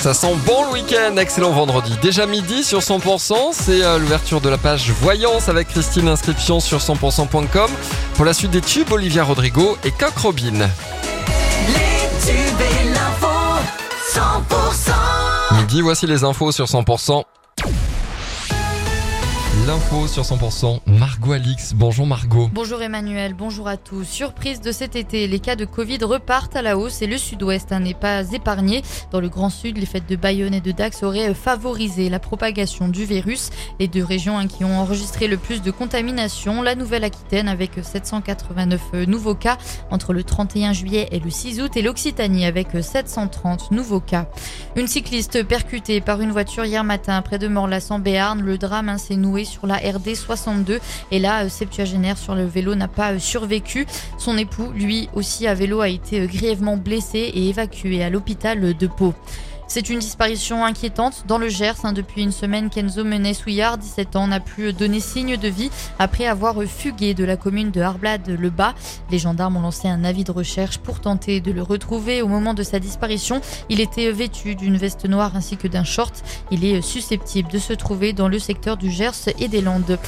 Ça sent bon le week-end, excellent vendredi. Déjà midi sur 100%, c'est euh, l'ouverture de la page Voyance avec Christine, inscription sur 100%.com. Pour la suite des tubes, Olivia Rodrigo et Coq Robin. Les tubes et l'info, 100%. Midi, voici les infos sur 100%. L'info sur 100%, Margot Alix. Bonjour Margot. Bonjour Emmanuel, bonjour à tous. Surprise de cet été, les cas de Covid repartent à la hausse et le sud-ouest hein, n'est pas épargné. Dans le Grand Sud, les fêtes de Bayonne et de Dax auraient favorisé la propagation du virus. Les deux régions hein, qui ont enregistré le plus de contamination, la Nouvelle-Aquitaine avec 789 nouveaux cas entre le 31 juillet et le 6 août et l'Occitanie avec 730 nouveaux cas. Une cycliste percutée par une voiture hier matin près de Morlas en Béarn. Le drame hein, s'est noué sur la RD 62 et la euh, septuagénaire sur le vélo n'a pas euh, survécu. Son époux, lui aussi à vélo, a été euh, grièvement blessé et évacué à l'hôpital de Pau. C'est une disparition inquiétante dans le Gers. Hein. Depuis une semaine, Kenzo Menet-Souillard, 17 ans, n'a plus donné signe de vie après avoir fugué de la commune de Arblade-le-Bas. Les gendarmes ont lancé un avis de recherche pour tenter de le retrouver. Au moment de sa disparition, il était vêtu d'une veste noire ainsi que d'un short. Il est susceptible de se trouver dans le secteur du Gers et des Landes.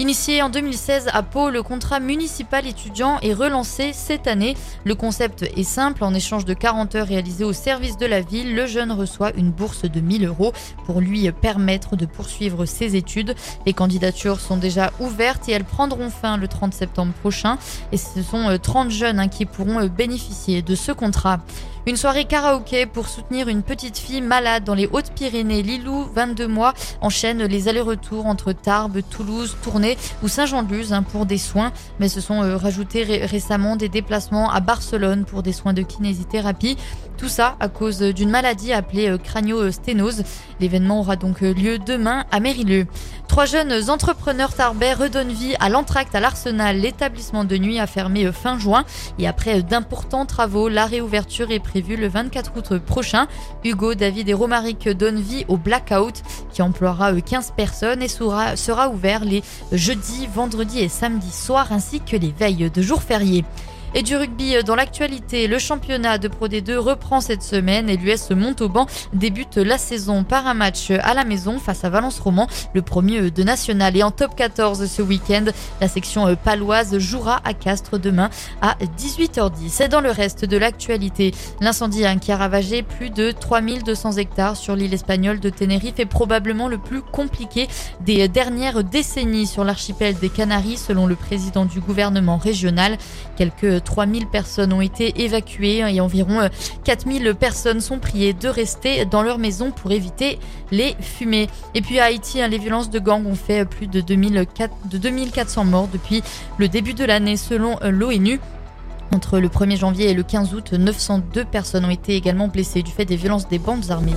Initié en 2016 à Pau, le contrat municipal étudiant est relancé cette année. Le concept est simple. En échange de 40 heures réalisées au service de la ville, le jeune reçoit une bourse de 1000 euros pour lui permettre de poursuivre ses études. Les candidatures sont déjà ouvertes et elles prendront fin le 30 septembre prochain. Et ce sont 30 euh, jeunes hein, qui pourront euh, bénéficier de ce contrat. Une soirée karaoké pour soutenir une petite fille malade dans les Hautes-Pyrénées. Lilou, 22 mois, enchaîne les allers-retours entre Tarbes, Toulouse, Tournai ou Saint-Jean-de-Luz hein, pour des soins. Mais se sont euh, rajoutés récemment des déplacements à Barcelone pour des soins de kinésithérapie. Tout ça à cause d'une maladie appelée euh, crânio-sténose. L'événement aura donc euh, lieu demain à Mérilleux. Trois jeunes entrepreneurs tarbais redonnent vie à l'entracte à l'Arsenal. L'établissement de nuit a fermé fin juin et après d'importants travaux, la réouverture est prévu le 24 août prochain. Hugo, David et Romaric donnent vie au Blackout qui emploiera 15 personnes et sera, ouvert les jeudis, vendredis et samedis soirs ainsi que les veilles de jours fériés. Et du rugby dans l'actualité, le championnat de Pro D2 reprend cette semaine et l'US Montauban débute la saison par un match à la maison face à Valence Roman, le premier de national. Et en top 14 ce week-end, la section paloise jouera à Castres demain à 18h10. Et dans le reste de l'actualité, l'incendie qui a ravagé plus de 3200 hectares sur l'île espagnole de Tenerife est probablement le plus compliqué des dernières décennies sur l'archipel des Canaries selon le président du gouvernement régional. Quelques 3000 personnes ont été évacuées et environ 4000 euh, personnes sont priées de rester dans leur maison pour éviter les fumées. Et puis à Haïti, hein, les violences de gang ont fait plus de, 2400 morts depuis le début de l'année selon euh, l'ONU. Entre le 1er janvier et le 15 août, 902 personnes ont été également blessées du fait des violences des bandes armées.